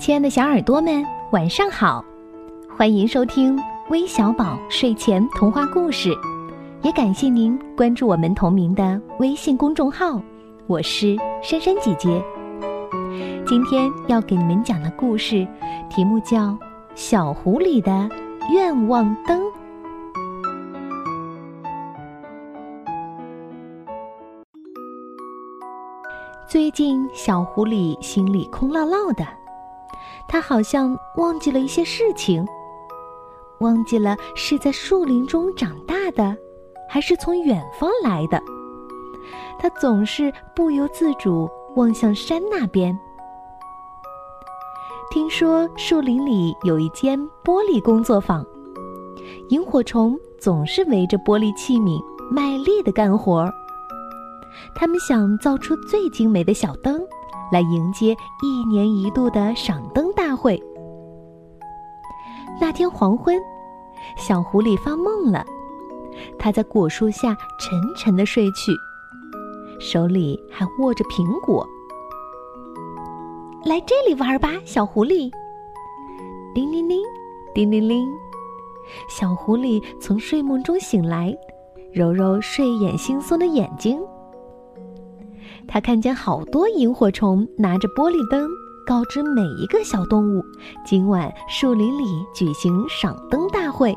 亲爱的小耳朵们，晚上好！欢迎收听微小宝睡前童话故事，也感谢您关注我们同名的微信公众号。我是珊珊姐姐。今天要给你们讲的故事题目叫《小狐狸的愿望灯》。最近，小狐狸心里空落落的，他好像忘记了一些事情，忘记了是在树林中长大的，还是从远方来的。他总是不由自主望向山那边。听说树林里有一间玻璃工作坊，萤火虫总是围着玻璃器皿卖力的干活儿。他们想造出最精美的小灯，来迎接一年一度的赏灯大会。那天黄昏，小狐狸发梦了，它在果树下沉沉的睡去，手里还握着苹果。来这里玩吧，小狐狸！叮铃铃，叮铃铃，小狐狸从睡梦中醒来，揉揉睡眼惺忪的眼睛。他看见好多萤火虫拿着玻璃灯，告知每一个小动物，今晚树林里举行赏灯大会。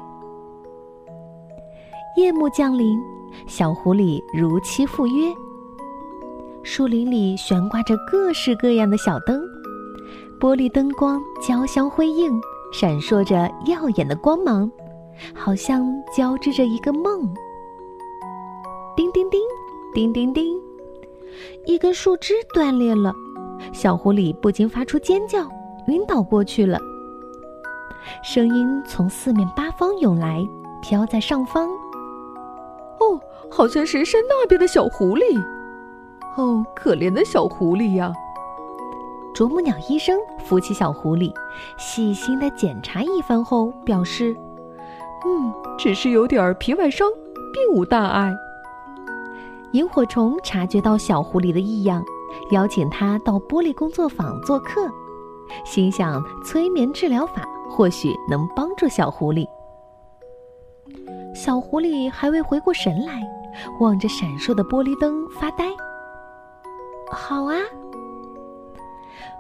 夜幕降临，小狐狸如期赴约。树林里悬挂着各式各样的小灯，玻璃灯光交相辉映，闪烁着耀眼的光芒，好像交织着一个梦。叮叮叮，叮叮叮。一根树枝断裂了，小狐狸不禁发出尖叫，晕倒过去了。声音从四面八方涌来，飘在上方。哦，好像是山那边的小狐狸。哦，可怜的小狐狸呀！啄木鸟医生扶起小狐狸，细心的检查一番后表示：“嗯，只是有点皮外伤，并无大碍。”萤火虫察觉到小狐狸的异样，邀请它到玻璃工作坊做客，心想催眠治疗法或许能帮助小狐狸。小狐狸还未回过神来，望着闪烁的玻璃灯发呆。好啊，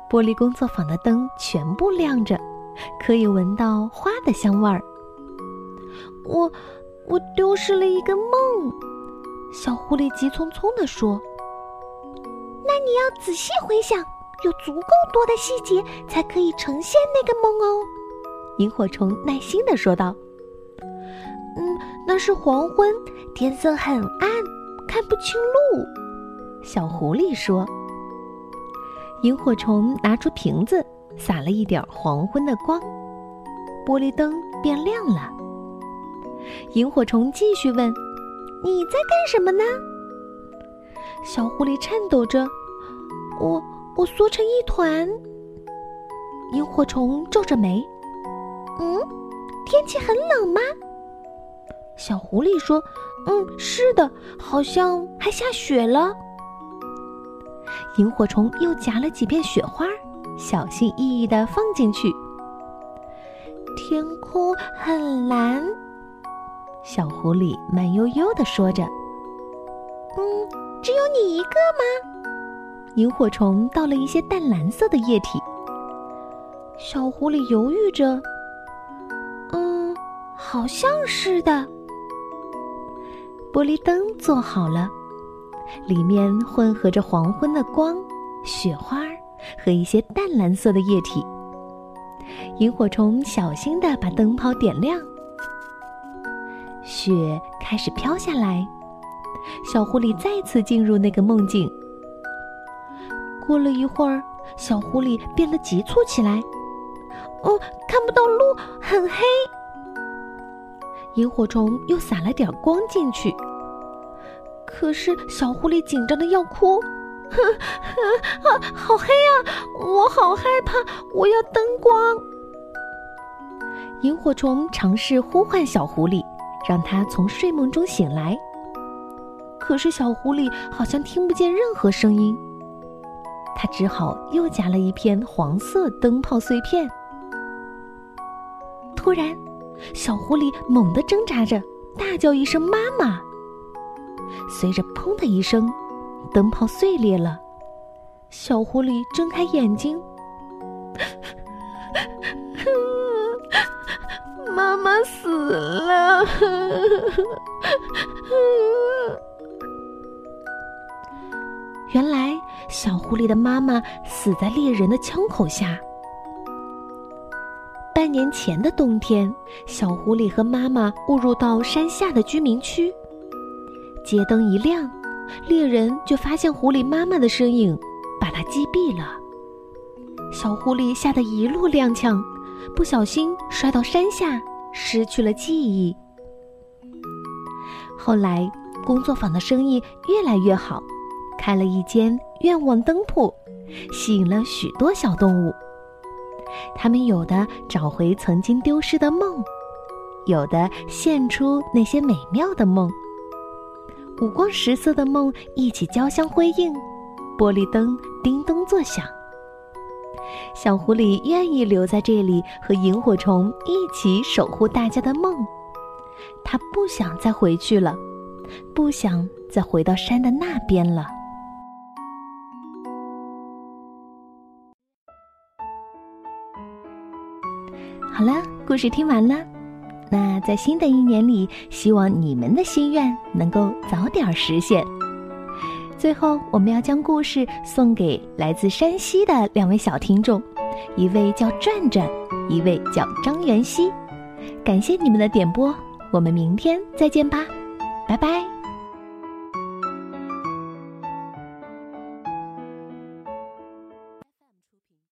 玻璃工作坊的灯全部亮着，可以闻到花的香味儿。我，我丢失了一个梦。小狐狸急匆匆地说：“那你要仔细回想，有足够多的细节才可以呈现那个梦哦。”萤火虫耐心地说道。“嗯，那是黄昏，天色很暗，看不清路。”小狐狸说。萤火虫拿出瓶子，撒了一点黄昏的光，玻璃灯变亮了。萤火虫继续问。你在干什么呢？小狐狸颤抖着，我我缩成一团。萤火虫皱着眉，嗯，天气很冷吗？小狐狸说，嗯，是的，好像还下雪了。萤火虫又夹了几片雪花，小心翼翼的放进去。天空很蓝。小狐狸慢悠悠地说着：“嗯，只有你一个吗？”萤火虫倒了一些淡蓝色的液体。小狐狸犹豫着：“嗯，好像是的。”玻璃灯做好了，里面混合着黄昏的光、雪花和一些淡蓝色的液体。萤火虫小心地把灯泡点亮。雪开始飘下来，小狐狸再次进入那个梦境。过了一会儿，小狐狸变得急促起来。哦，看不到路，很黑。萤火虫又撒了点光进去，可是小狐狸紧张的要哭。哼哼啊，好黑啊！我好害怕，我要灯光。萤火虫尝试呼唤小狐狸。让他从睡梦中醒来，可是小狐狸好像听不见任何声音。他只好又加了一片黄色灯泡碎片。突然，小狐狸猛地挣扎着，大叫一声“妈妈”。随着“砰”的一声，灯泡碎裂了。小狐狸睁开眼睛，妈妈死了。原来，小狐狸的妈妈死在猎人的枪口下。半年前的冬天，小狐狸和妈妈误入到山下的居民区。街灯一亮，猎人就发现狐狸妈妈的身影，把它击毙了。小狐狸吓得一路踉跄，不小心摔到山下，失去了记忆。后来，工作坊的生意越来越好。开了一间愿望灯铺，吸引了许多小动物。他们有的找回曾经丢失的梦，有的现出那些美妙的梦。五光十色的梦一起交相辉映，玻璃灯叮咚作响。小狐狸愿意留在这里和萤火虫一起守护大家的梦。他不想再回去了，不想再回到山的那边了。好了，故事听完了。那在新的一年里，希望你们的心愿能够早点实现。最后，我们要将故事送给来自山西的两位小听众，一位叫转转，一位叫张元熙。感谢你们的点播，我们明天再见吧，拜拜。